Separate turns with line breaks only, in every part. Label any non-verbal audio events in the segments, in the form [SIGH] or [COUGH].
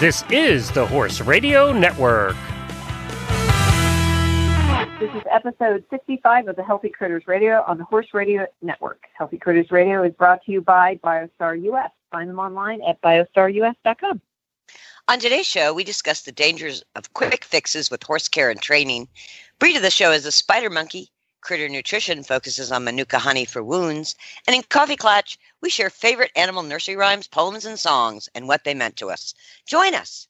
This is the Horse Radio Network.
This is episode 65 of the Healthy Critters Radio on the Horse Radio Network. Healthy Critters Radio is brought to you by BioStar US. Find them online at biostarus.com.
On today's show, we discuss the dangers of quick fixes with horse care and training. Breed of the show is a spider monkey, Critter Nutrition focuses on Manuka honey for wounds. And in Coffee Clutch, we share favorite animal nursery rhymes, poems, and songs and what they meant to us. Join us.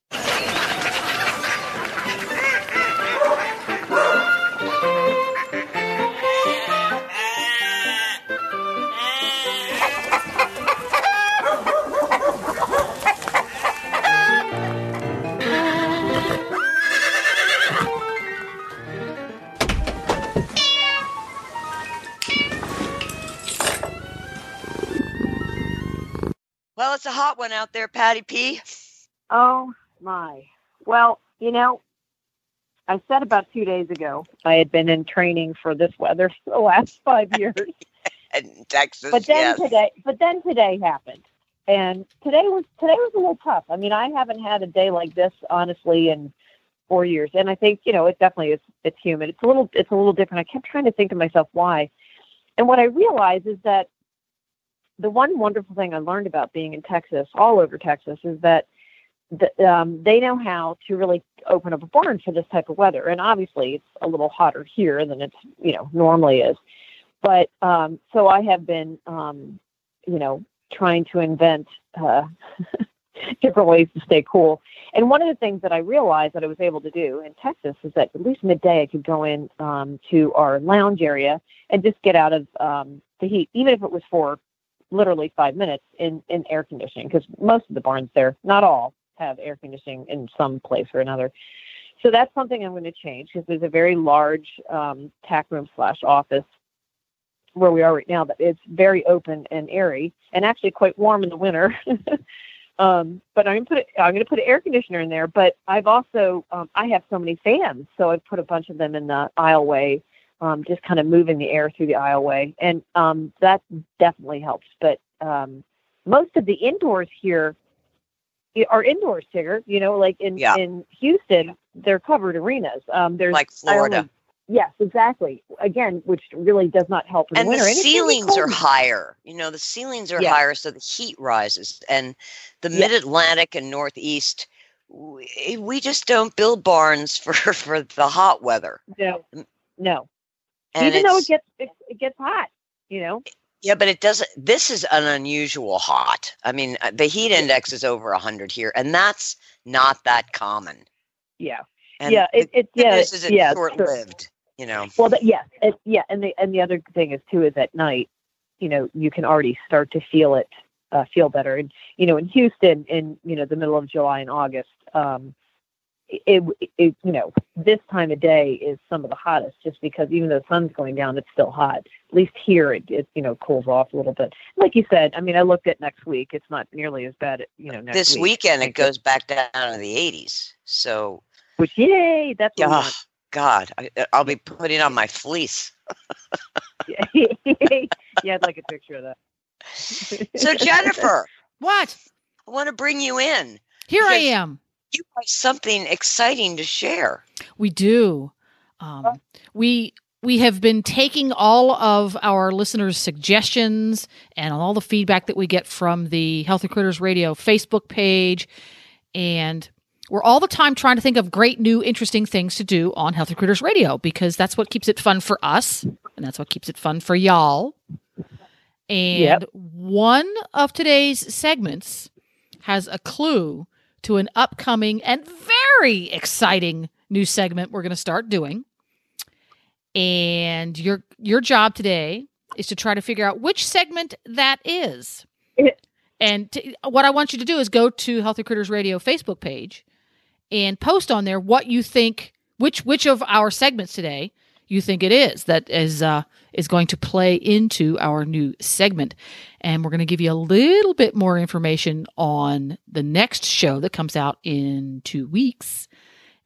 Well, it's a hot one out there, Patty P.
Oh, my. Well, you know, I said about two days ago I had been in training for this weather [LAUGHS] for the last five years.
[LAUGHS] in Texas, but then
yes. today, but then today happened, and today was today was a little tough. I mean, I haven't had a day like this honestly in four years, and I think you know it definitely is. It's humid. It's a little. It's a little different. I kept trying to think to myself why, and what I realized is that the one wonderful thing I learned about being in Texas, all over Texas, is that the, um, they know how to really open up a barn for this type of weather. And obviously, it's a little hotter here than it's you know normally is. But um, so I have been, um, you know, trying to invent uh, [LAUGHS] different ways to stay cool. And one of the things that I realized that I was able to do in Texas is that at least midday I could go in um, to our lounge area and just get out of um, the heat, even if it was for literally five minutes in, in air conditioning because most of the barns there, not all, have air conditioning in some place or another. So that's something I'm going to change because there's a very large um, tack room slash office where we are right now but it's very open and airy and actually quite warm in the winter. [LAUGHS] um, but I'm going to put a, I'm going to put an air conditioner in there. But I've also um, I have so many fans, so I've put a bunch of them in the aisleway um, just kind of moving the air through the aisleway, and um, that definitely helps. But um, most of the indoors here are indoors Tigger. You know, like in yeah. in Houston, they're covered arenas. Um,
there's like Florida. Only,
yes, exactly. Again, which really does not help.
and
winter.
the and ceilings really are higher. You know, the ceilings are yeah. higher, so the heat rises. And the yeah. Mid Atlantic and Northeast, we, we just don't build barns [LAUGHS] for for the hot weather.
No, no. And even though it gets it, it gets hot, you know.
Yeah, but it doesn't. This is an unusual hot. I mean, uh, the heat index is over 100 here, and that's not that common.
Yeah.
And
yeah,
it, it, yeah, this is yeah, short lived, you know.
Well, that, yeah, it, yeah, and the and the other thing is too is at night, you know, you can already start to feel it, uh, feel better, and you know, in Houston, in you know, the middle of July and August, um, it, it, you know this time of day is some of the hottest just because even though the sun's going down it's still hot at least here it, it you know cools off a little bit like you said i mean i looked at next week it's not nearly as bad you know
this week. weekend it goes back down to the 80s so
which yay that's oh,
god I, i'll be putting on my fleece
[LAUGHS] yeah i'd like a picture of that
so jennifer [LAUGHS]
what
i want to bring you in
here i am
you have something exciting to share.
We do. Um, we we have been taking all of our listeners' suggestions and all the feedback that we get from the Healthy Critters Radio Facebook page, and we're all the time trying to think of great new interesting things to do on Healthy Critters Radio because that's what keeps it fun for us and that's what keeps it fun for y'all. And yep. one of today's segments has a clue to an upcoming and very exciting new segment we're going to start doing. And your your job today is to try to figure out which segment that is. And to, what I want you to do is go to Healthy Critters Radio Facebook page and post on there what you think which which of our segments today you think it is that is uh, is going to play into our new segment. And we're going to give you a little bit more information on the next show that comes out in two weeks.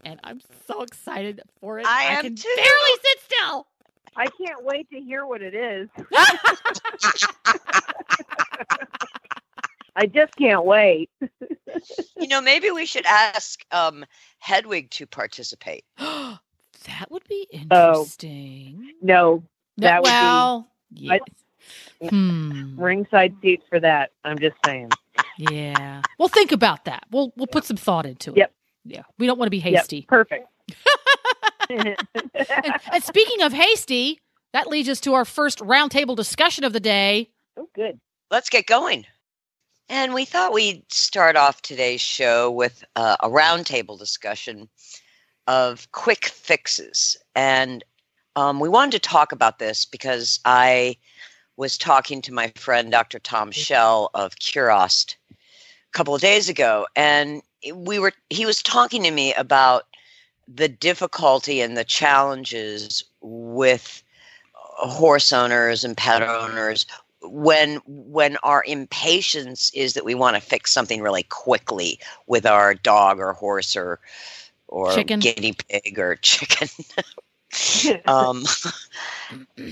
And I'm so excited for it. I,
I
can
too.
barely sit still.
I can't wait to hear what it is. [LAUGHS] I just can't wait.
you know, maybe we should ask um, Hedwig to participate. [GASPS] [GASPS] [GASPS]
That would be interesting.
Oh, no, that no, would be.
Yeah. hmm.
Ringside seats for that. I'm just saying.
Yeah. Well, think about that. We'll we'll put some thought into it. Yep. Yeah. We don't want to be hasty. Yep.
Perfect. [LAUGHS] [LAUGHS] and,
and, speaking of hasty, that leads us to our first roundtable discussion of the day.
Oh, good.
Let's get going. And we thought we'd start off today's show with uh, a roundtable discussion of quick fixes. And um, we wanted to talk about this because I was talking to my friend Dr. Tom mm-hmm. Shell of Curost a couple of days ago, and we were he was talking to me about the difficulty and the challenges with horse owners and pet owners when when our impatience is that we want to fix something really quickly with our dog or horse or or chicken. guinea pig or chicken. [LAUGHS] [LAUGHS] um,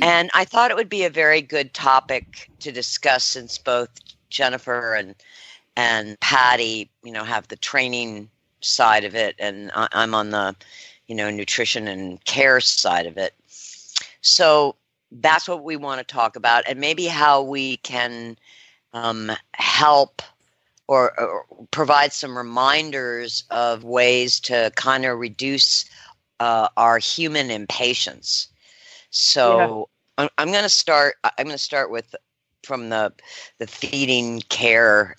and I thought it would be a very good topic to discuss since both Jennifer and and Patty, you know, have the training side of it, and I, I'm on the, you know, nutrition and care side of it. So that's what we want to talk about, and maybe how we can um, help or, or provide some reminders of ways to kind of reduce uh, our human impatience. So yeah. I'm, I'm going to start. I'm going to start with from the the feeding care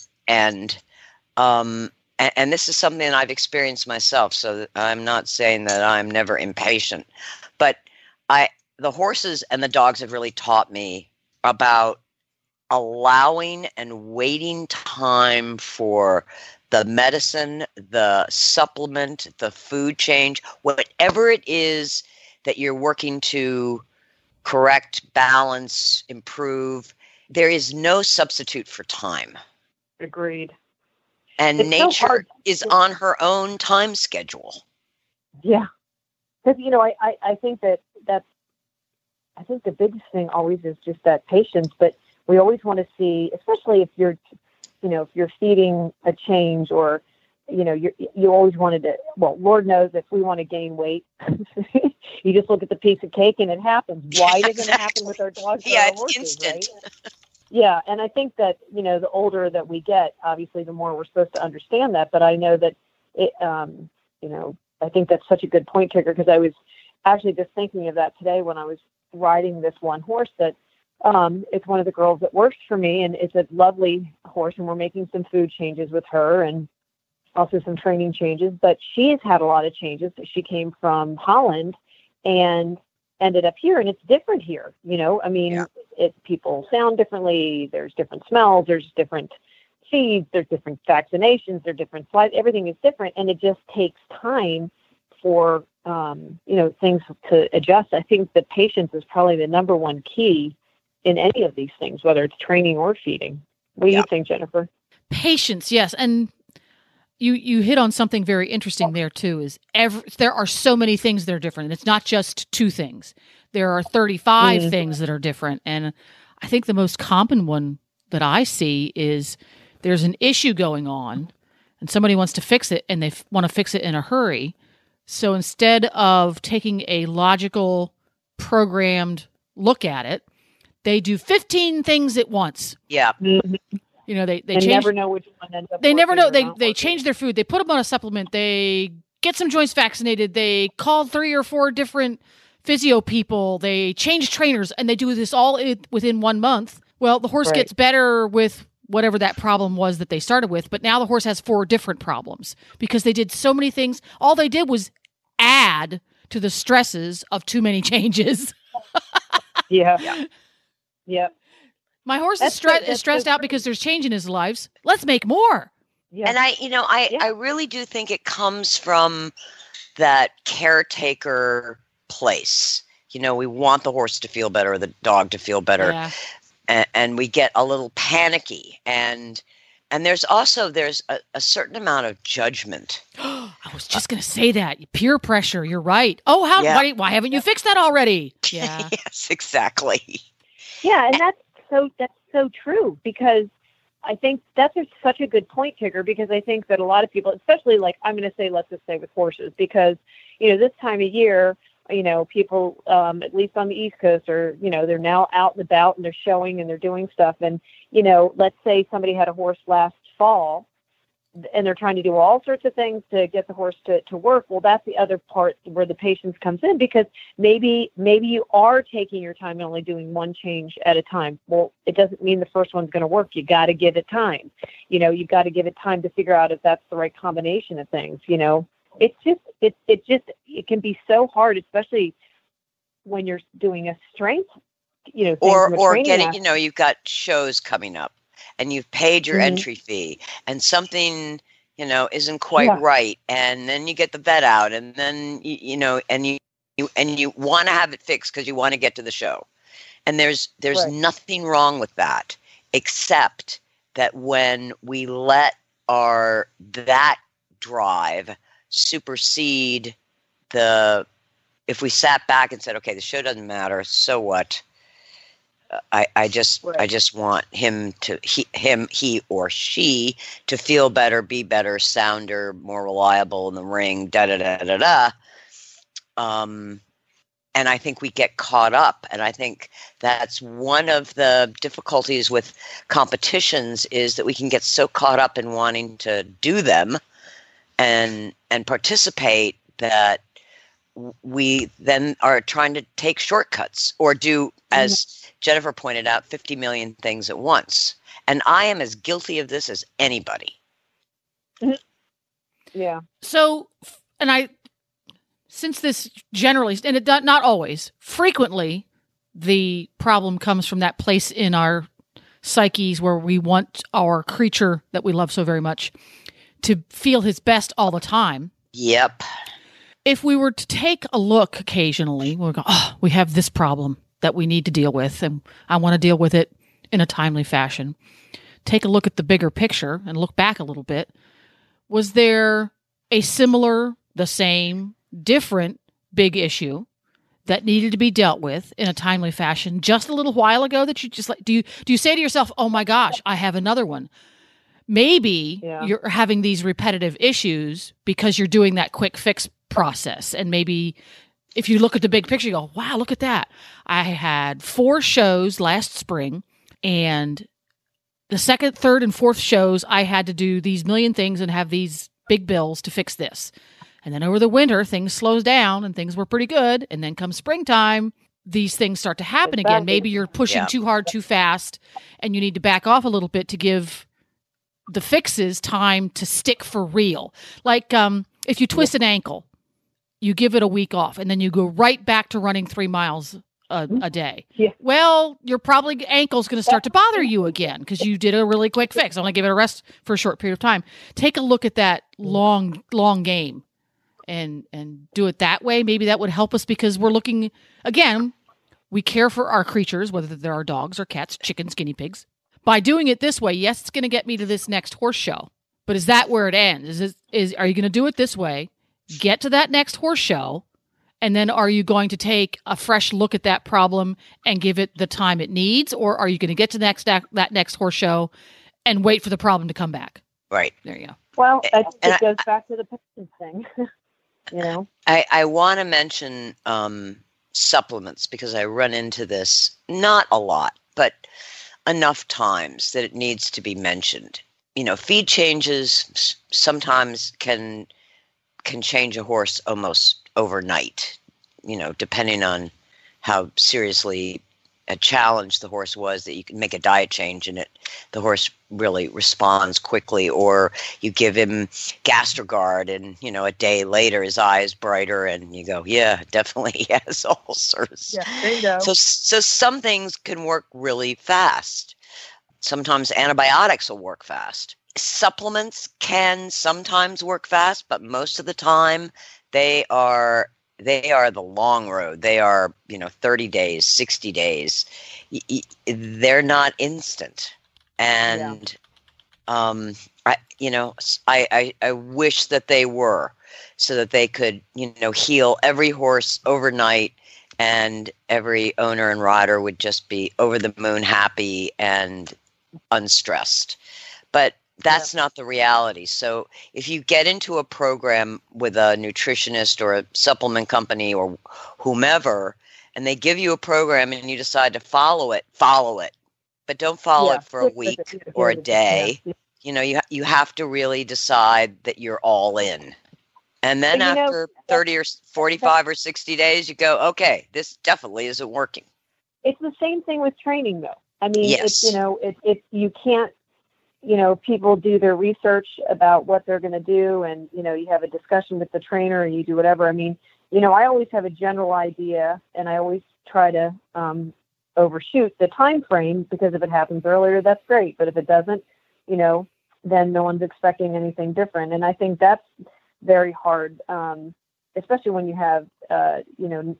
Um, and, and this is something I've experienced myself, so I'm not saying that I'm never impatient, but I the horses and the dogs have really taught me about allowing and waiting time for the medicine, the supplement, the food change, whatever it is that you're working to correct, balance, improve. There is no substitute for time.
Agreed.
And it's nature so is on her own time schedule.
Yeah. Because, you know, I, I, I think that that's, I think the biggest thing always is just that patience, but we always want to see, especially if you're, you know, if you're feeding a change or, you know, you you always wanted to. Well, Lord knows if we want to gain weight, [LAUGHS] you just look at the piece of cake and it happens. Why yeah, exactly. is it going to happen with our dogs? Yeah, our it's horses, instant. Right? yeah, and I think that you know, the older that we get, obviously, the more we're supposed to understand that. But I know that it, um, you know, I think that's such a good point, Tigger, because I was actually just thinking of that today when I was riding this one horse that um, it's one of the girls that works for me, and it's a lovely horse. And we're making some food changes with her, and also some training changes. But she's had a lot of changes. She came from Holland, and ended up here, and it's different here. You know, I mean, yeah. it people sound differently. There's different smells. There's different feeds. There's different vaccinations. There's different slides. Everything is different, and it just takes time for um, you know things to adjust. I think the patience is probably the number one key in any of these things, whether it's training or feeding. What do you think, Jennifer?
Patience, yes, and you you hit on something very interesting there too. Is every, there are so many things that are different. It's not just two things. There are thirty-five mm mm-hmm. things that are different, and I think the most common one that I see is there's an issue going on, and somebody wants to fix it, and they f- want to fix it in a hurry. So instead of taking a logical, programmed look at it, they do 15 things at once.
Yeah. Mm-hmm.
You know, they,
they, they
change, never
know which one ends up. They never know.
They, they change their food. They put them on a supplement. They get some joints vaccinated. They call three or four different physio people. They change trainers and they do this all within one month. Well, the horse right. gets better with whatever that problem was that they started with, but now the horse has four different problems because they did so many things. All they did was add to the stresses of too many [LAUGHS] changes.
yeah. yeah. Yep.
My horse that's is, is stressed out because there's change in his lives. Let's make more. Yeah.
And I, you know, I, yeah. I really do think it comes from that caretaker place. You know, we want the horse to feel better, the dog to feel better, yeah. and, and, we get a little panicky. And and there's also there's a, a certain amount of judgment.
[GASPS] I was just going to say that peer pressure. You're right. Oh, how why, why haven't you fixed that already?
[LAUGHS] Yeah. yes, exactly.
Yeah, and that's so that's so true because I think that's a, such a good point, Tigger, because I think that a lot of people, especially like I'm going to say, let's just say with horses, because you know this time of year, you know people, um, at least on the East Coast, are you know they're now out and about and they're showing and they're doing stuff, and you know let's say somebody had a horse last fall and they're trying to do all sorts of things to get the horse to, to work well that's the other part where the patience comes in because maybe maybe you are taking your time and only doing one change at a time well it doesn't mean the first one's going to work you got to give it time you know you've got to give it time to figure out if that's the right combination of things you know it's just it, it just it can be so hard especially when you're doing a strength you know
or
or getting
aspect. you know you've got shows coming up and you've paid your mm-hmm. entry fee and something you know isn't quite yeah. right and then you get the vet out and then you, you know and you, you and you want to have it fixed because you want to get to the show and there's there's right. nothing wrong with that except that when we let our that drive supersede the if we sat back and said okay the show doesn't matter so what I, I just right. I just want him to he him he or she to feel better, be better, sounder, more reliable in the ring, da da da da da. Um, and I think we get caught up, and I think that's one of the difficulties with competitions is that we can get so caught up in wanting to do them, and and participate that we then are trying to take shortcuts or do as mm-hmm. Jennifer pointed out 50 million things at once. And I am as guilty of this as anybody.
Mm-hmm. Yeah.
So, and I, since this generally, and it does not always, frequently, the problem comes from that place in our psyches where we want our creature that we love so very much to feel his best all the time.
Yep.
If we were to take a look occasionally, we are going. oh, we have this problem that we need to deal with, and I want to deal with it in a timely fashion. Take a look at the bigger picture and look back a little bit. Was there a similar, the same, different big issue that needed to be dealt with in a timely fashion just a little while ago that you just like do you do you say to yourself oh my gosh i have another one maybe yeah. you're having these repetitive issues because you're doing that quick fix process and maybe if you look at the big picture, you go, wow, look at that. I had four shows last spring, and the second, third, and fourth shows, I had to do these million things and have these big bills to fix this. And then over the winter, things slows down and things were pretty good. And then come springtime, these things start to happen exactly. again. Maybe you're pushing yeah. too hard, too fast, and you need to back off a little bit to give the fixes time to stick for real. Like um, if you twist yeah. an ankle, you give it a week off and then you go right back to running three miles a, mm-hmm. a day. Yeah. Well, your probably ankle's going to start to bother you again because you did a really quick fix. I'm going to give it a rest for a short period of time. Take a look at that mm-hmm. long, long game and and do it that way. Maybe that would help us because we're looking again. We care for our creatures, whether they're our dogs or cats, chickens, guinea pigs. By doing it this way, yes, it's going to get me to this next horse show. But is that where it ends? Is, it, is are you going to do it this way? get to that next horse show and then are you going to take a fresh look at that problem and give it the time it needs or are you going to get to the next that next horse show and wait for the problem to come back
right
there you go
well it goes back to the patient thing [LAUGHS] you know
i i want to mention um, supplements because i run into this not a lot but enough times that it needs to be mentioned you know feed changes sometimes can can change a horse almost overnight, you know, depending on how seriously a challenge the horse was that you can make a diet change and it the horse really responds quickly or you give him gastrogard and you know a day later his eye is brighter and you go yeah definitely he [LAUGHS] has ulcers yeah, so so some things can work really fast sometimes antibiotics will work fast supplements can sometimes work fast, but most of the time they are they are the long road. They are, you know, 30 days, 60 days. They're not instant. And yeah. um I you know, I, I I wish that they were so that they could, you know, heal every horse overnight and every owner and rider would just be over the moon happy and unstressed. But that's not the reality. So if you get into a program with a nutritionist or a supplement company or whomever, and they give you a program and you decide to follow it, follow it. But don't follow yeah. it for a week or a day. Yeah. You know, you you have to really decide that you're all in. And then after know, 30 or 45 or 60 days, you go, okay, this definitely isn't working.
It's the same thing with training, though. I mean, yes. it's, you know, it, you can't you know, people do their research about what they're going to do, and you know, you have a discussion with the trainer, and you do whatever. I mean, you know, I always have a general idea, and I always try to um, overshoot the time frame because if it happens earlier, that's great. But if it doesn't, you know, then no one's expecting anything different, and I think that's very hard um, especially when you have uh, you know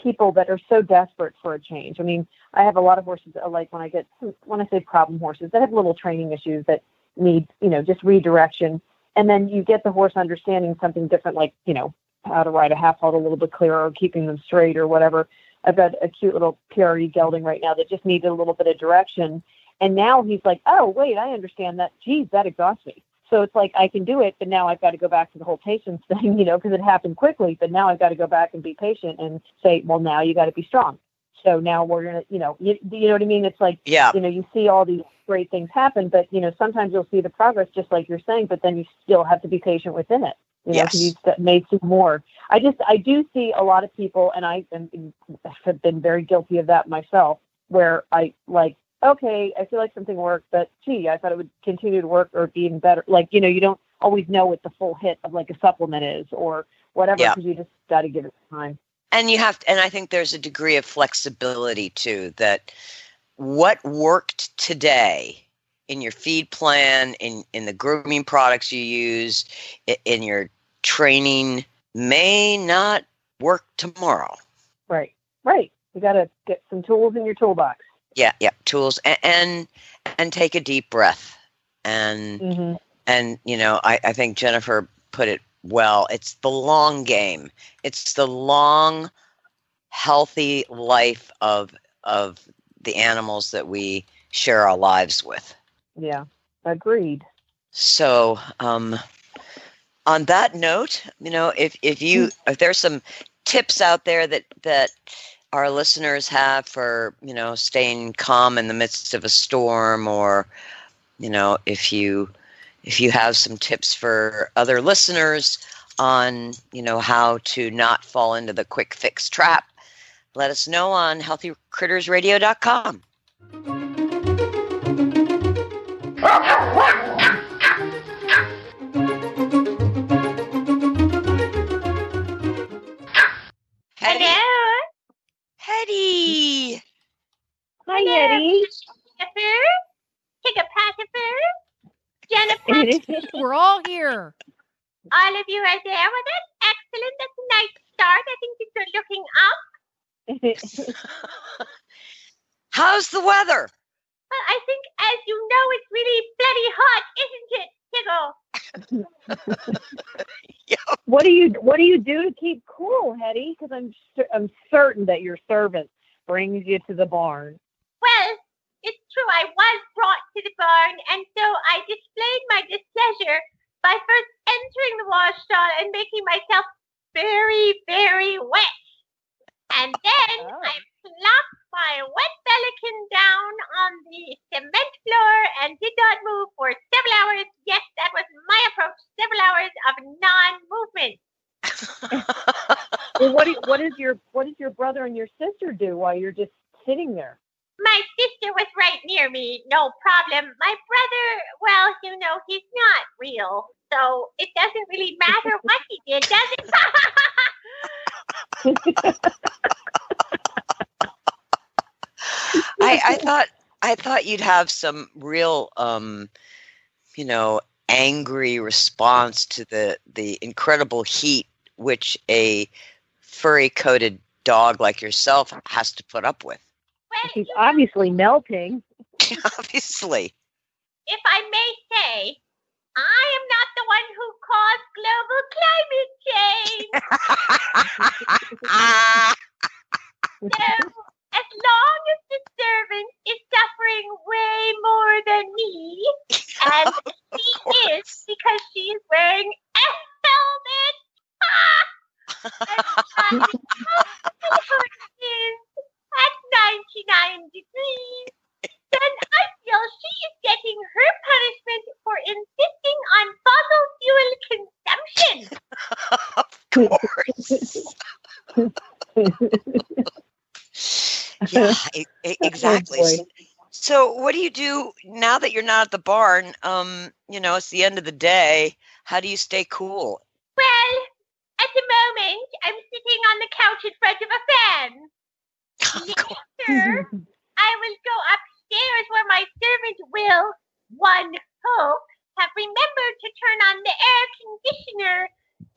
people that are so desperate for a change. I mean, I have a lot of horses uh, like when I get when I say problem horses that have little training issues that need you know just redirection, and then you get the horse understanding something different, like you know how to ride a half halt a little bit clearer, or keeping them straight or whatever. I've got a cute little PRE gelding right now that just needed a little bit of direction. And now he's like, oh, wait, I understand that. Geez, that exhausts me. So it's like I can do it, but now I've got to go back to the whole patience [LAUGHS] thing, you know, because it happened quickly. But now I've got to go back and be patient and say, well, now you got to be strong. So now we're gonna, you know, you, you know what I mean? It's like, yeah, you know, you see all these great things happen, but you know, sometimes you'll see the progress, just like you're saying, but then you still have to be patient within it. You know, yes. you may see more. I just, I do see a lot of people, and I am, have been very guilty of that myself, where I like okay, I feel like something worked, but gee, I thought it would continue to work or be even better. Like, you know, you don't always know what the full hit of like a supplement is or whatever because yeah. you just got to give it time.
And you have to, and I think there's a degree of flexibility too that what worked today in your feed plan, in, in the grooming products you use, in your training may not work tomorrow.
Right, right. You got to get some tools in your toolbox
yeah yeah tools and and, and take a deep breath and mm-hmm. and you know I, I think jennifer put it well it's the long game it's the long healthy life of of the animals that we share our lives with
yeah agreed
so um on that note you know if if you if there's some tips out there that that our listeners have for you know staying calm in the midst of a storm or you know if you if you have some tips for other listeners on you know how to not fall into the quick fix trap let us know on healthycrittersradio.com [LAUGHS]
Yeti. Hi, Yeti. Kick a packet
Jennifer. [LAUGHS] We're all here.
All of you are there. Well, that's excellent. That's a nice start. I think things are looking up.
[LAUGHS] How's the weather?
Well, I think, as you know, it's really bloody hot, isn't it?
[LAUGHS] yep. What do you What do you do to keep cool, Hetty? Because I'm I'm certain that your servant brings you to the barn.
Well, it's true. I was brought to the barn, and so I displayed my displeasure by first entering the wash stall and making myself very, very wet. And then oh. I flopped my wet pelican down on the cement floor and did not move for several hours. Yes, that was my approach. Several hours of non-movement.
well, what, do, what is your what does your brother and your sister do while you're just sitting there?
My sister was right near me, no problem. My brother, well, you know, he's not real, so it doesn't really matter what he did, does it? [LAUGHS]
I, [LAUGHS] I thought I thought you'd have some real, um, you know, angry response to the the incredible heat which a furry coated dog like yourself has to put up with.
He's obviously melting.
[LAUGHS] obviously.
If I may say, I am not the one who caused global climate change. [LAUGHS] so as long as the servant is suffering way more than me, and [LAUGHS] she is because she's wearing a helmet. [LAUGHS] and is at 99 degrees, then I feel she is getting her punishment for
insisting on fossil fuel consumption. [LAUGHS] of course yeah, [LAUGHS] exactly. So, so, what do you do now that you're not at the barn? Um, you know, it's the end of the day. How do you stay cool?
Well, at the moment, I'm sitting on the couch in front of a fan. [LAUGHS] Later, I will go upstairs where my servant will, one hope, have remembered to turn on the air conditioner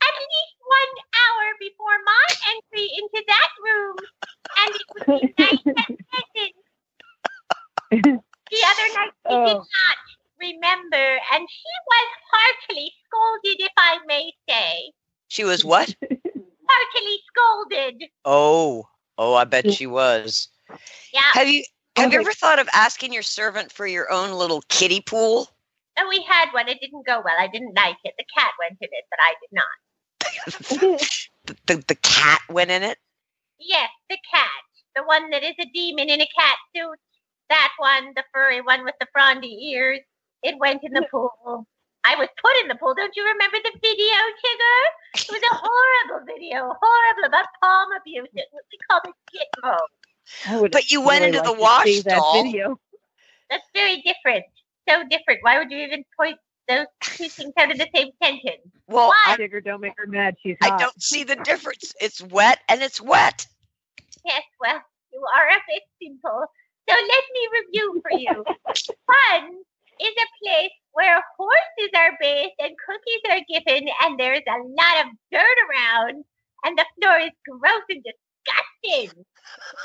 at least one hour before my entry into that room. And it was nice and pleasant. The other night she oh. did not remember, and she was heartily scolded, if I may say.
She was what?
[LAUGHS] heartily scolded.
Oh, oh, I bet she was. Yeah. Have you have you ever thought of asking your servant for your own little kiddie pool?
Oh, we had one. It didn't go well. I didn't like it. The cat went in it, but I did
not. [LAUGHS] the, the, the cat went in it?
Yes, the cat. The one that is a demon in a cat suit. That one, the furry one with the frondy ears. It went in the pool. I was put in the pool. Don't you remember the video, Tigger? It was a horrible video, horrible about palm abuse. It was called a gitmo. But you
went into the wash that
video.
That's very different. So different. Why would you even point those two things have in the same sentence.
Well, I don't make her mad. She's
I don't see the difference. It's wet and it's wet.
Yes, well, you are a bit simple. So let me review for you. [LAUGHS] Fun is a place where horses are based and cookies are given, and there's a lot of dirt around, and the floor is gross and disgusting.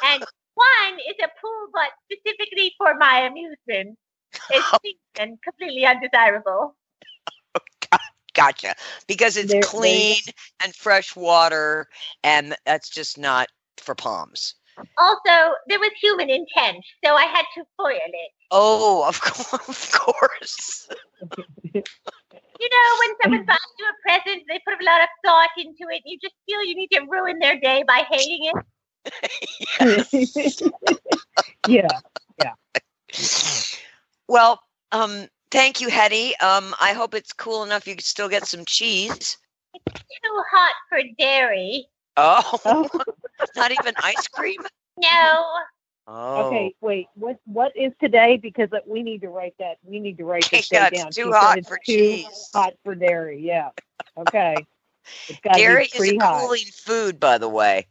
And [LAUGHS] one is a pool, but specifically for my amusement. It's pink oh. and completely undesirable.
[LAUGHS] Gotcha. Because it's clean and fresh water, and that's just not for palms.
Also, there was human intent, so I had to foil it.
Oh, of course. [LAUGHS] Of course.
you know, when someone buys you a present, they put a lot of thought into it. You just feel you need to ruin their day by hating
it. [LAUGHS] yeah. Yeah.
Well, um, thank you, Hetty. Um, I hope it's cool enough you can still get some cheese.
It's too hot for dairy.
Oh, oh. [LAUGHS] not even ice cream?
No.
Oh. Okay, wait. What what is today? Because we need to write that. We need to write this yeah, down.
Too hot for
too
cheese.
Hot for dairy. Yeah. Okay.
dairy is a hot. cooling food, by the way.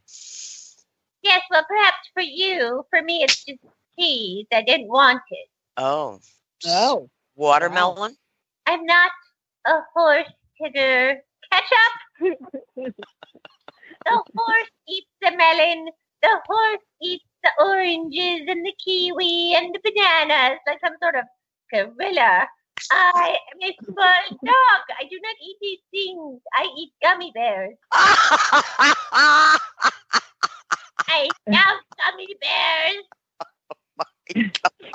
Yes. Well, perhaps for you, for me, it's just cheese. I didn't want it.
Oh. Oh. Watermelon?
I'm not a horse to ketchup. [LAUGHS] the horse eats the melon. The horse eats the oranges and the kiwi and the bananas, like some sort of gorilla. I am a small dog. I do not eat these things. I eat gummy bears. [LAUGHS] I love gummy bears. Oh
my God.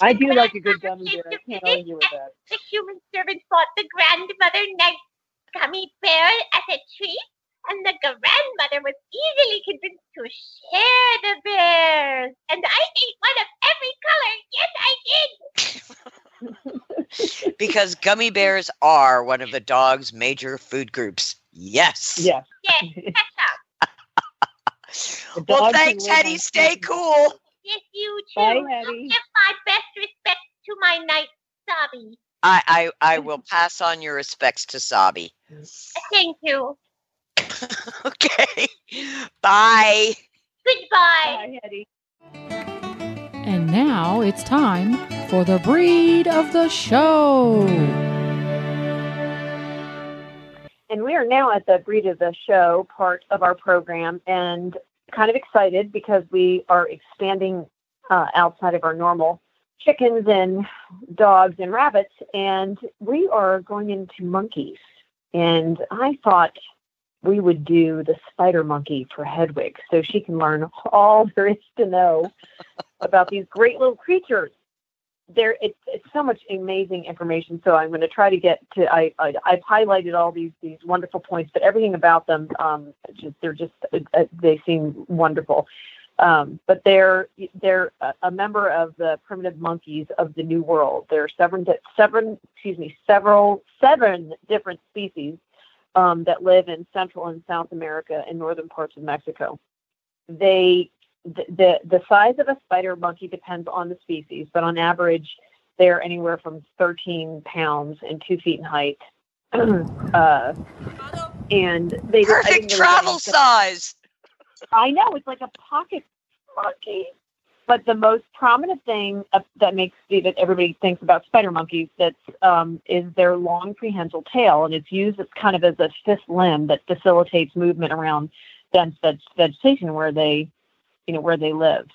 I do like a good gummy bear. I can't argue with that. The
human servant bought the grandmother nice gummy bear as a treat, and the grandmother was easily convinced to share the bears. And I ate one of every color.
Yes, I did. [LAUGHS] [LAUGHS] because gummy bears are one of the dog's major food groups. Yes. Yes.
yes
[LAUGHS]
well, thanks, Hetty. Stay cool.
Yes, you too. Bye, will Give my best respects to my knight, Sabi.
I, I, I will pass on your respects to Sabi. Uh,
thank you.
[LAUGHS] okay. Bye. Goodbye.
Bye, Hetty.
And now it's time for the breed of the show.
And we are now at the breed of the show part of our program. And kind of excited because we are expanding uh, outside of our normal chickens and dogs and rabbits, and we are going into monkeys. And I thought we would do the spider monkey for Hedwig so she can learn all [LAUGHS] there is to know about these great little creatures there it's, it's so much amazing information so i'm going to try to get to I, I have highlighted all these these wonderful points but everything about them um just, they're just uh, uh, they seem wonderful um, but they're they're a member of the primitive monkeys of the new world there are seven seven excuse me several seven different species um, that live in central and south america and northern parts of mexico they the, the, size of a spider monkey depends on the species, but on average, they're anywhere from 13 pounds and two feet in height. [CLEARS THROAT] uh,
and they perfect travel size.
I know it's like a pocket monkey. But the most prominent thing uh, that makes that everybody thinks about spider monkeys that's um, is their long prehensile tail, and it's used as kind of as a fifth limb that facilitates movement around dense veg- vegetation where they you know, where they live.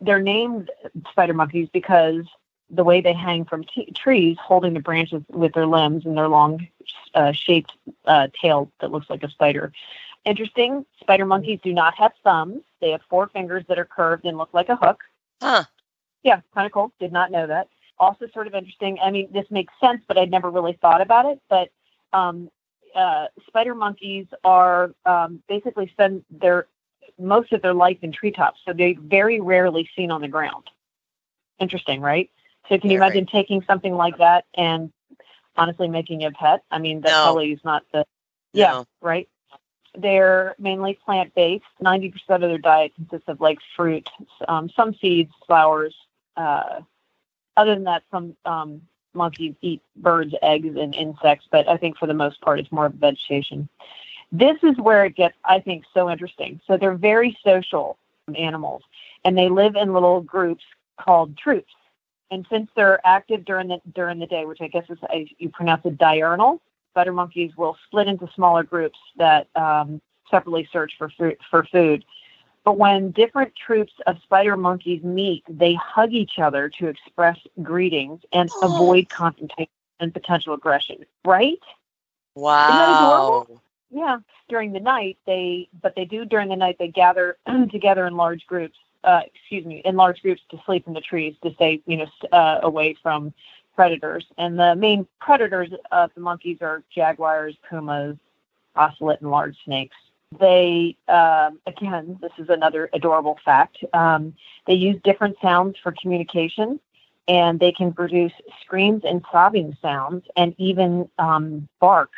They're named spider monkeys because the way they hang from t- trees, holding the branches with their limbs and their long uh, shaped uh, tail that looks like a spider. Interesting, spider monkeys do not have thumbs. They have four fingers that are curved and look like a hook.
Huh.
Yeah, kind of cool. Did not know that. Also, sort of interesting. I mean, this makes sense, but I'd never really thought about it. But um, uh, spider monkeys are um, basically spend their most of their life in treetops, so they're very rarely seen on the ground. Interesting, right? So can you yeah, imagine right. taking something like that and honestly making a pet? I mean, that no. probably is not the yeah, no. right? They're mainly plant based. Ninety percent of their diet consists of like fruit, um, some seeds, flowers. Uh, other than that, some um, monkeys eat birds, eggs, and insects, but I think for the most part, it's more vegetation. This is where it gets, I think, so interesting. So they're very social animals and they live in little groups called troops. And since they're active during the during the day, which I guess is you pronounce it diurnal, spider monkeys will split into smaller groups that um, separately search for for food. But when different troops of spider monkeys meet, they hug each other to express greetings and [GASPS] avoid confrontation and potential aggression. Right?
Wow.
Yeah, during the night they, but they do during the night they gather [CLEARS THROAT] together in large groups. Uh, excuse me, in large groups to sleep in the trees to stay, you know, uh, away from predators. And the main predators of the monkeys are jaguars, pumas, ocelot, and large snakes. They, um, again, this is another adorable fact. Um, they use different sounds for communication, and they can produce screams and sobbing sounds, and even um, bark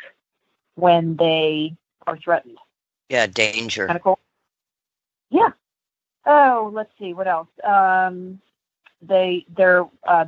when they are threatened.
Yeah, danger. Kind of cool.
Yeah. Oh, let's see what else. Um, they they're uh,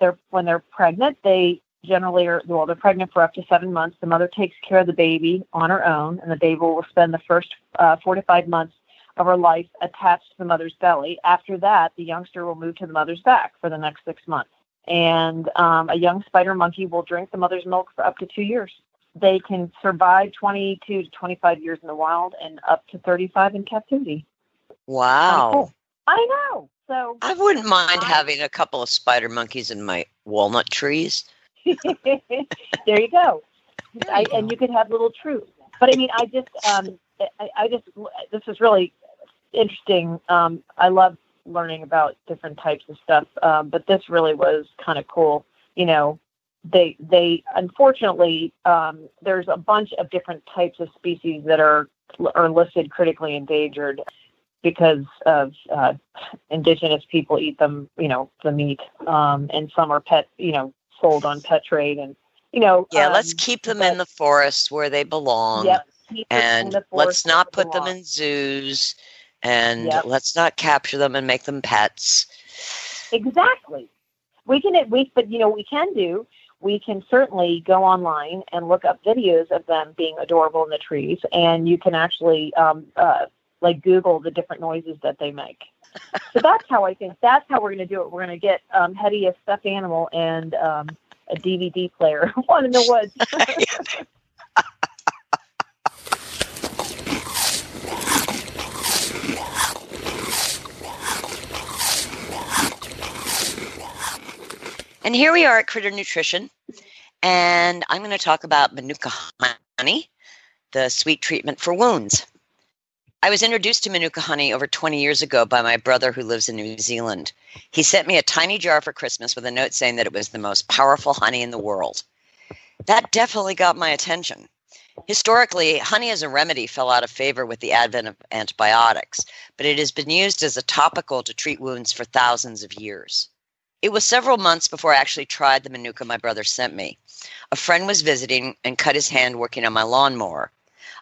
they're when they're pregnant, they generally are well. They're pregnant for up to seven months. The mother takes care of the baby on her own, and the baby will spend the first uh, four to five months of her life attached to the mother's belly. After that, the youngster will move to the mother's back for the next six months. And um, a young spider monkey will drink the mother's milk for up to two years they can survive 22 to 25 years in the wild and up to 35 in captivity.
Wow. Oh,
I know. So
I wouldn't mind I, having a couple of spider monkeys in my walnut trees. [LAUGHS] there
you go. I, and you could have little troops. But I mean, I just, um, I, I just, this is really interesting. Um, I love learning about different types of stuff, um, but this really was kind of cool. You know, they they unfortunately um, there's a bunch of different types of species that are are listed critically endangered because of uh, indigenous people eat them you know the meat um, and some are pet you know sold on pet trade and you know
yeah um, let's keep them but, in the forest where they belong yep, and let's not put them in zoos and yep. let's not capture them and make them pets
exactly we can we but you know we can do we can certainly go online and look up videos of them being adorable in the trees, and you can actually um, uh, like Google the different noises that they make. so that's how I think that's how we're going to do it. We're going to get um, Hetty a stuffed animal and um, a DVD player, [LAUGHS] one in the woods. [LAUGHS]
And here we are at Critter Nutrition, and I'm going to talk about Manuka honey, the sweet treatment for wounds. I was introduced to Manuka honey over 20 years ago by my brother who lives in New Zealand. He sent me a tiny jar for Christmas with a note saying that it was the most powerful honey in the world. That definitely got my attention. Historically, honey as a remedy fell out of favor with the advent of antibiotics, but it has been used as a topical to treat wounds for thousands of years. It was several months before I actually tried the Manuka my brother sent me. A friend was visiting and cut his hand working on my lawnmower.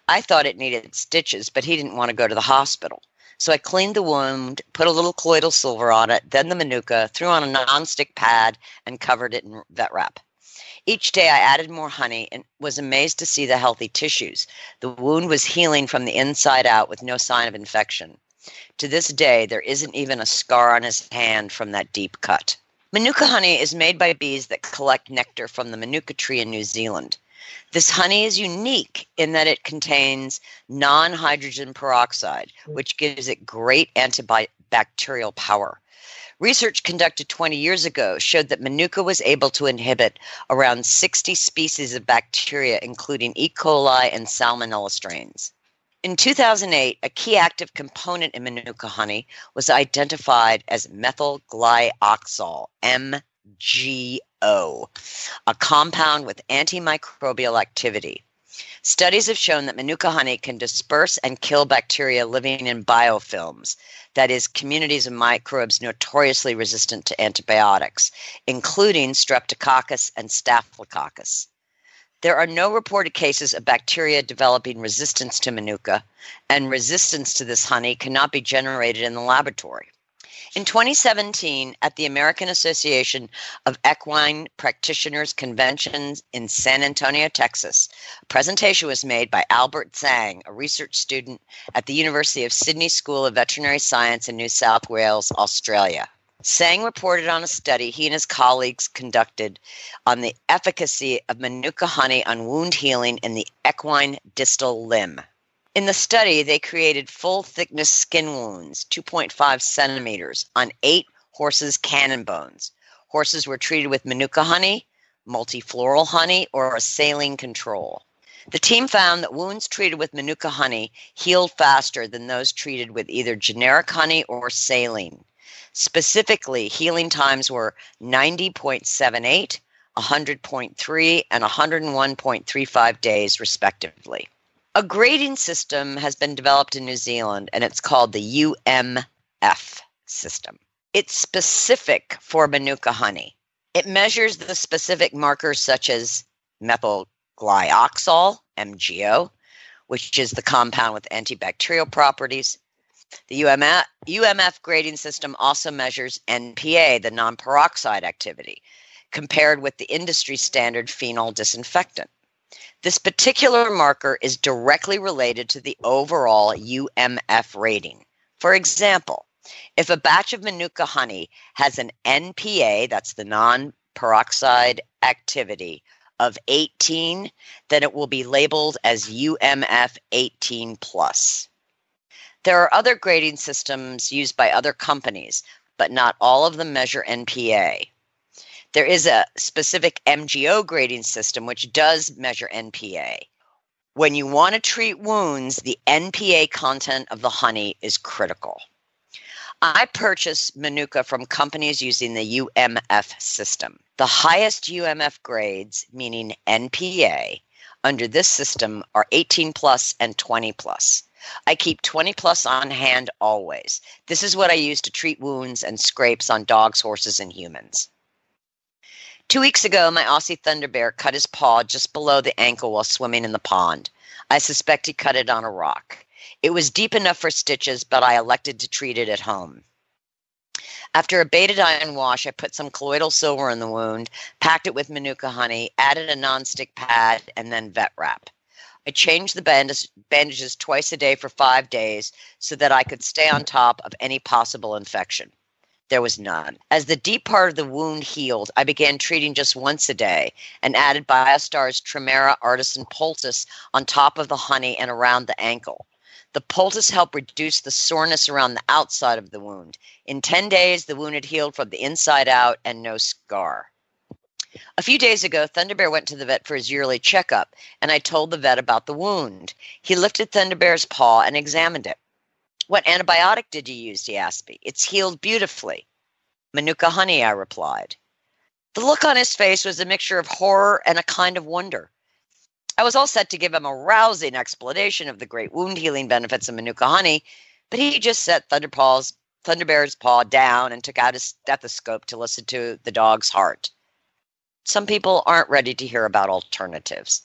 I thought it needed stitches, but he didn't want to go to the hospital. So I cleaned the wound, put a little colloidal silver on it, then the Manuka, threw on a nonstick pad, and covered it in vet wrap. Each day I added more honey and was amazed to see the healthy tissues. The wound was healing from the inside out with no sign of infection. To this day, there isn't even a scar on his hand from that deep cut. Manuka honey is made by bees that collect nectar from the manuka tree in New Zealand. This honey is unique in that it contains non hydrogen peroxide, which gives it great antibacterial power. Research conducted 20 years ago showed that Manuka was able to inhibit around 60 species of bacteria, including E. coli and Salmonella strains. In 2008, a key active component in Manuka honey was identified as methylglyoxal, MGO, a compound with antimicrobial activity. Studies have shown that Manuka honey can disperse and kill bacteria living in biofilms, that is, communities of microbes notoriously resistant to antibiotics, including Streptococcus and Staphylococcus. There are no reported cases of bacteria developing resistance to Manuka, and resistance to this honey cannot be generated in the laboratory. In 2017, at the American Association of Equine Practitioners Convention in San Antonio, Texas, a presentation was made by Albert Zhang, a research student at the University of Sydney School of Veterinary Science in New South Wales, Australia. Sang reported on a study he and his colleagues conducted on the efficacy of Manuka honey on wound healing in the equine distal limb. In the study, they created full thickness skin wounds, 2.5 centimeters, on eight horses' cannon bones. Horses were treated with Manuka honey, multifloral honey, or a saline control. The team found that wounds treated with Manuka honey healed faster than those treated with either generic honey or saline. Specifically, healing times were 90.78, 100.3, and 101.35 days, respectively. A grading system has been developed in New Zealand, and it's called the UMF system. It's specific for Manuka honey. It measures the specific markers such as methylglyoxal, MGO, which is the compound with antibacterial properties, the UMF, UMF grading system also measures NPA, the non-peroxide activity, compared with the industry standard phenol disinfectant. This particular marker is directly related to the overall UMF rating. For example, if a batch of Manuka honey has an NPA, that's the non-peroxide activity, of 18, then it will be labeled as UMF 18 plus. There are other grading systems used by other companies, but not all of them measure NPA. There is a specific MGO grading system which does measure NPA. When you want to treat wounds, the NPA content of the honey is critical. I purchase Manuka from companies using the UMF system. The highest UMF grades, meaning NPA, under this system are 18 plus and 20 plus. I keep 20 plus on hand always. This is what I use to treat wounds and scrapes on dogs, horses, and humans. Two weeks ago, my Aussie Thunder Bear cut his paw just below the ankle while swimming in the pond. I suspect he cut it on a rock. It was deep enough for stitches, but I elected to treat it at home. After a betadine wash, I put some colloidal silver in the wound, packed it with manuka honey, added a nonstick pad, and then vet wrap. I changed the bandages twice a day for five days so that I could stay on top of any possible infection. There was none. As the deep part of the wound healed, I began treating just once a day and added Biostar's Tremera Artisan Poultice on top of the honey and around the ankle. The poultice helped reduce the soreness around the outside of the wound. In 10 days, the wound had healed from the inside out and no scar. A few days ago, Thunderbear went to the vet for his yearly checkup, and I told the vet about the wound. He lifted Thunderbear's paw and examined it. What antibiotic did you use? He asked me. It's healed beautifully. Manuka honey, I replied. The look on his face was a mixture of horror and a kind of wonder. I was all set to give him a rousing explanation of the great wound healing benefits of Manuka honey, but he just set Thunderpaw's Thunderbear's paw down and took out his stethoscope to listen to the dog's heart. Some people aren't ready to hear about alternatives.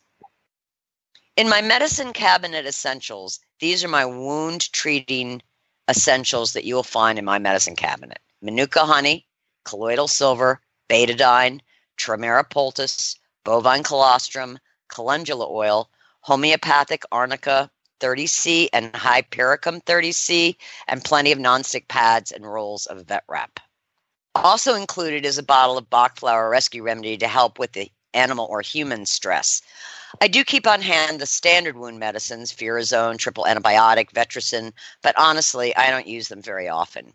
In my medicine cabinet essentials, these are my wound treating essentials that you will find in my medicine cabinet Manuka honey, colloidal silver, betadine, Tremera poultice, bovine colostrum, calendula oil, homeopathic arnica 30C and hypericum 30C, and plenty of nonstick pads and rolls of vet wrap. Also included is a bottle of Bach flower rescue remedy to help with the animal or human stress. I do keep on hand the standard wound medicines, Furazone, triple antibiotic, Vetericyn, but honestly, I don't use them very often.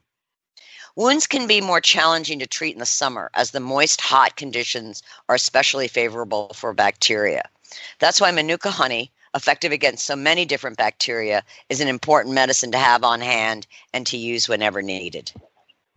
Wounds can be more challenging to treat in the summer as the moist, hot conditions are especially favorable for bacteria. That's why Manuka honey, effective against so many different bacteria, is an important medicine to have on hand and to use whenever needed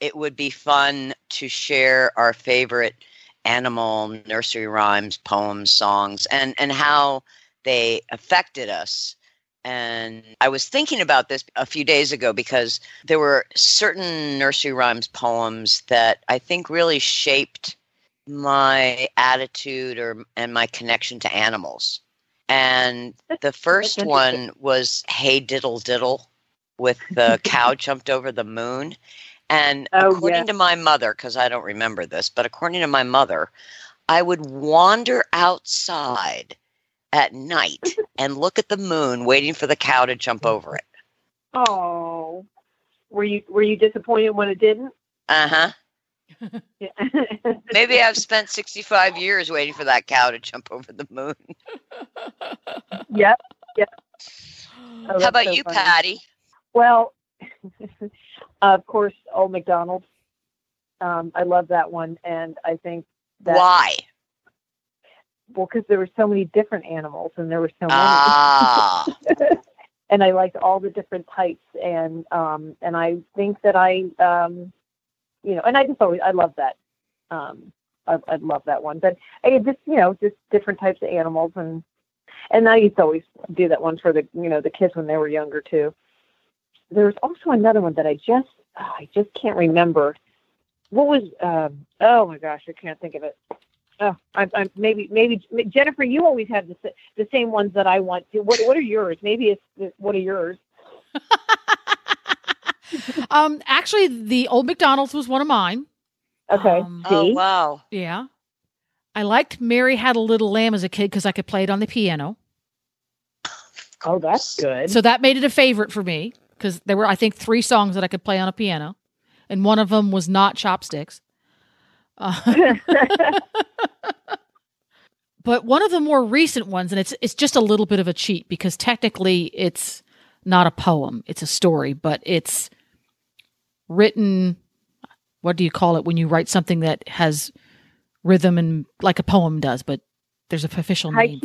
it would be fun to share our favorite animal nursery rhymes, poems, songs, and, and how they affected us. And I was thinking about this a few days ago because there were certain nursery rhymes poems that I think really shaped my attitude or and my connection to animals. And the first one was Hey Diddle Diddle with the cow [LAUGHS] jumped over the moon. And oh, according yes. to my mother, because I don't remember this, but according to my mother, I would wander outside at night [LAUGHS] and look at the moon, waiting for the cow to jump mm-hmm. over it.
Oh, were you were you disappointed when it didn't?
Uh huh. [LAUGHS] Maybe I've spent 65 years waiting for that cow to jump over the moon.
[LAUGHS] yep. Yep. Oh,
How about so you, funny. Patty?
Well, uh, of course, Old McDonald. Um, I love that one, and I think that
why?
Well, because there were so many different animals, and there were so many.
Ah. [LAUGHS]
and I liked all the different types, and um, and I think that I, um, you know, and I just always I love that. Um, I, I love that one, but I just you know just different types of animals, and and I used to always do that one for the you know the kids when they were younger too there's also another one that I just oh, I just can't remember. What was? Um, oh my gosh, I can't think of it. Oh, I'm, I'm maybe maybe Jennifer, you always have the the same ones that I want to. What what are yours? Maybe it's what are yours?
[LAUGHS] um, actually, the old McDonald's was one of mine.
Okay. Um,
oh wow.
Yeah, I liked Mary Had a Little Lamb as a kid because I could play it on the piano.
Oh, that's good.
So that made it a favorite for me because there were I think three songs that I could play on a piano, and one of them was not chopsticks. Uh, [LAUGHS] but one of the more recent ones, and it's it's just a little bit of a cheat because technically it's not a poem; it's a story, but it's written. What do you call it when you write something that has rhythm and like a poem does, but there's a official name.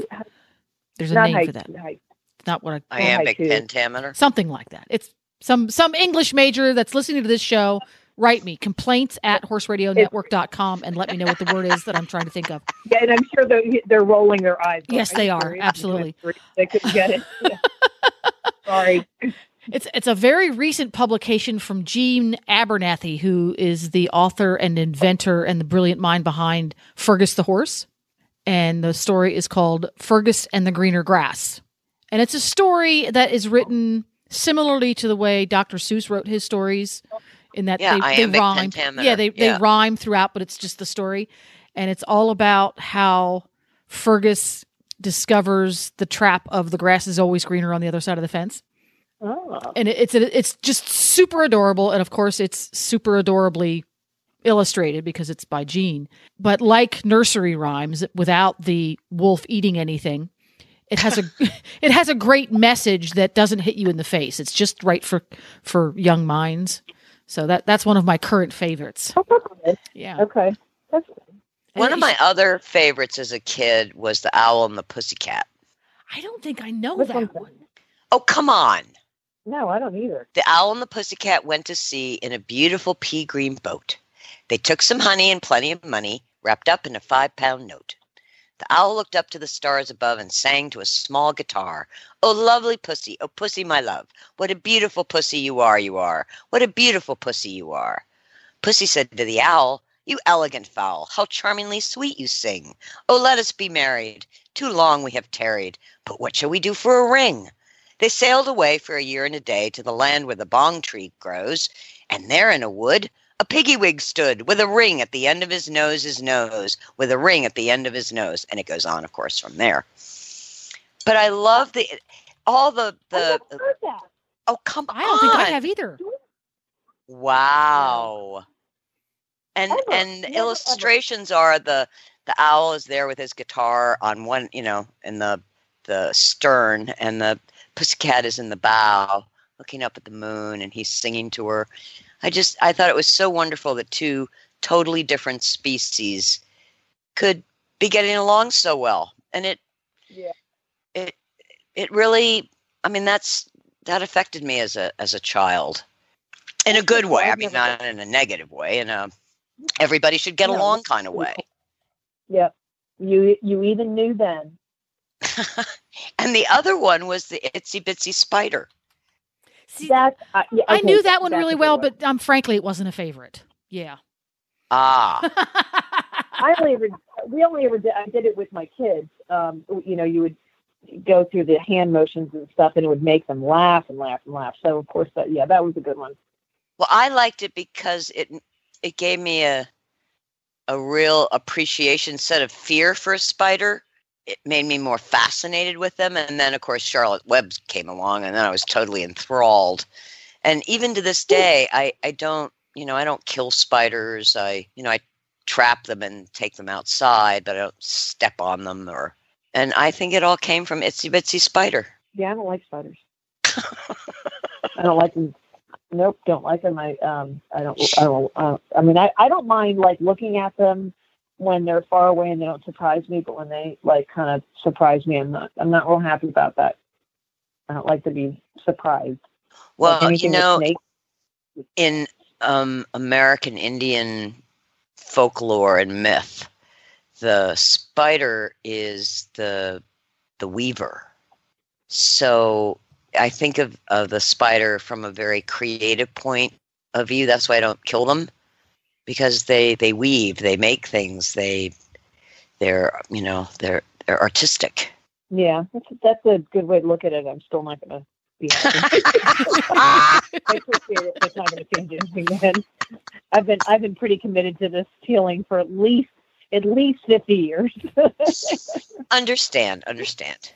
there's a name haiku, for that. Haiku
not what I iambic oh, pentameter.
Something like that. It's some some English major that's listening to this show. Write me complaints at horseradionetwork.com and let me know what the word is that I'm trying to think of. [LAUGHS]
Yeah, and I'm sure they're, they're rolling their eyes.
Yes, right? they are. Sorry. Absolutely.
They could get it. [LAUGHS] Yeah. Sorry. [LAUGHS]
It's it's a very recent publication from Jean Abernethy, who is the author and inventor and the brilliant mind behind Fergus the Horse. And the story is called Fergus and the Greener Grass. And it's a story that is written similarly to the way Dr. Seuss wrote his stories, in that yeah, they, they rhyme. Yeah, they, yeah. they rhyme throughout, but it's just the story. And it's all about how Fergus discovers the trap of the grass is always greener on the other side of the fence. Oh. And it, it's a, it's just super adorable, and of course, it's super adorably illustrated because it's by Jean. But like nursery rhymes, without the wolf eating anything, it has a [LAUGHS] it has a great message that doesn't hit you in the face. It's just right for for young minds. So that that's one of my current favorites.
yeah. Okay. That's
One of my other favorites as a kid was The Owl and the Pussycat.
I don't think I know Which that one.
Oh, come on.
No, I don't either. The
Owl and the Pussycat went to sea in a beautiful pea green boat. They took some honey and plenty of money, wrapped up in a five pound note. The owl looked up to the stars above and sang to a small guitar. Oh, lovely pussy, oh, pussy, my love. What a beautiful pussy you are, you are. What a beautiful pussy you are. Pussy said to the owl, You elegant fowl, how charmingly sweet you sing. Oh, let us be married. Too long we have tarried, but what shall we do for a ring? They sailed away for a year and a day to the land where the bong tree grows, and there in a wood, a piggy stood with a ring at the end of his nose, his nose, with a ring at the end of his nose. And it goes on, of course, from there. But I love the all the
the
Oh come on. I
don't think I have either.
Wow. And ever. and Never illustrations ever. are the the owl is there with his guitar on one, you know, in the the stern and the pussycat is in the bow looking up at the moon and he's singing to her I just I thought it was so wonderful that two totally different species could be getting along so well, and it yeah. it it really I mean that's that affected me as a as a child in a good way. I mean, not in a negative way. In a everybody should get no. along kind of way.
Yep. You you even knew then.
[LAUGHS] and the other one was the itsy bitsy spider.
See, that, uh, yeah, okay, I knew that one really well, one. but um, frankly, it wasn't a favorite. Yeah.
Ah.
[LAUGHS] I only ever, we only ever did, I did it with my kids. Um, you know, you would go through the hand motions and stuff, and it would make them laugh and laugh and laugh. So of course, that yeah, that was a good one.
Well, I liked it because it it gave me a a real appreciation set of fear for a spider it made me more fascinated with them. And then, of course, Charlotte Web came along, and then I was totally enthralled. And even to this day, I, I don't, you know, I don't kill spiders. I, you know, I trap them and take them outside, but I don't step on them or. And I think it all came from Itsy Bitsy Spider.
Yeah, I don't like spiders. I don't like them. Nope, don't like them. I um, I don't. I, don't, uh, I mean, I, I don't mind like looking at them when they're far away and they don't surprise me, but when they like kind of surprise me, I'm not I'm not real happy about that. I don't like to be surprised.
Well, like you know, in um, American Indian folklore and myth, the spider is the the weaver. So I think of, of the spider from a very creative point of view. That's why I don't kill them because they they weave, they make things, they they're you know they're they're artistic.
Yeah, that's that's a good way to look at it. I'm still not gonna be [LAUGHS] I appreciate it. It's not gonna change anything then. I've been I've been pretty committed to this healing for at least at least 50 years.
[LAUGHS] understand, understand.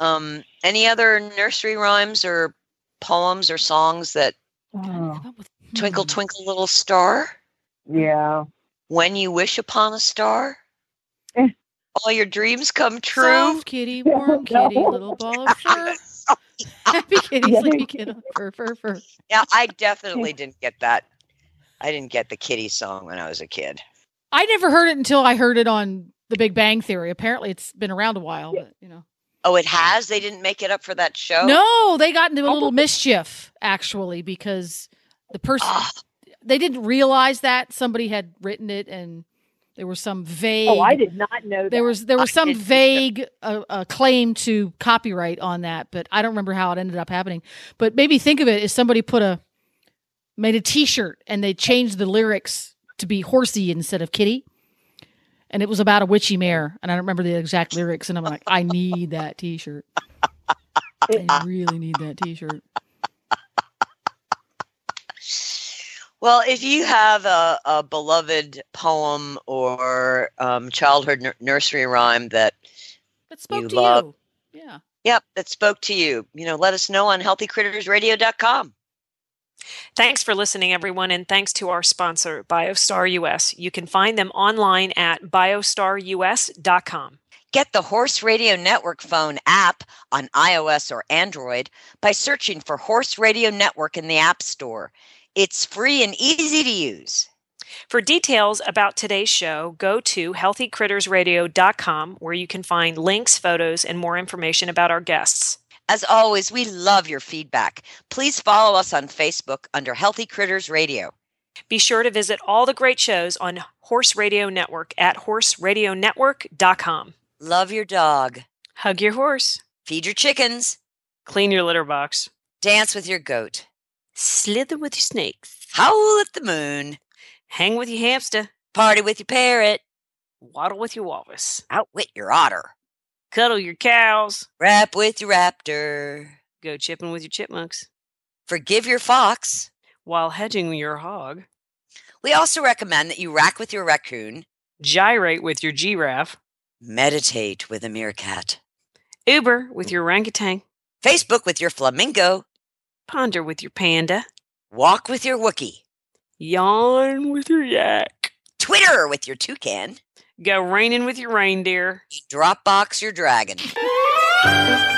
Um, any other nursery rhymes or poems or songs that oh. Hmm. Twinkle Twinkle Little Star?
Yeah.
When you wish upon a star, eh. all your dreams come true. Soft kitty, warm [LAUGHS] kitty, little ball of fur. [LAUGHS] [LAUGHS] Happy kitty, sleepy kitty, fur, fur, fur. Yeah, I definitely didn't get that. I didn't get the kitty song when I was a kid.
I never heard it until I heard it on The Big Bang Theory. Apparently, it's been around a while, but you know.
Oh, it has. They didn't make it up for that show.
No, they got into a oh. little mischief actually because the person ah they didn't realize that somebody had written it and there was some vague. Oh,
I did not know. That.
There was there was some vague uh, uh, claim to copyright on that, but I don't remember how it ended up happening. But maybe think of it as somebody put a made a T-shirt and they changed the lyrics to be horsey instead of kitty, and it was about a witchy mare, and I don't remember the exact lyrics. And I'm like, I need that T-shirt. I [LAUGHS] really need that T-shirt.
Well, if you have a, a beloved poem or um, childhood n- nursery rhyme that that spoke you to love, you, yeah, yep, that spoke to you, you know, let us know on healthycrittersradio.com.
Thanks for listening, everyone, and thanks to our sponsor, BioStar US. You can find them online at biostarus.com.
Get the Horse Radio Network phone app on iOS or Android by searching for Horse Radio Network in the App Store. It's free and easy to use.
For details about today's show, go to healthycrittersradio.com where you can find links, photos, and more information about our guests.
As always, we love your feedback. Please follow us on Facebook under Healthy Critters Radio.
Be sure to visit all the great shows on Horse Radio Network at horseradionetwork.com.
Love your dog.
Hug your horse.
Feed your chickens.
Clean your litter box.
Dance with your goat
slither with your snakes,
howl at the moon,
hang with your hamster,
party with your parrot,
waddle with your walrus,
outwit your otter,
cuddle your cows,
rap with your raptor,
go chipping with your chipmunks,
forgive your fox
while hedging your hog.
We also recommend that you rack with your raccoon,
gyrate with your giraffe,
meditate with a meerkat,
Uber with your orangutan,
Facebook with your flamingo,
Ponder with your panda.
Walk with your Wookie.
Yawn with your yak.
Twitter with your toucan.
Go raining with your reindeer.
Dropbox your dragon. [LAUGHS]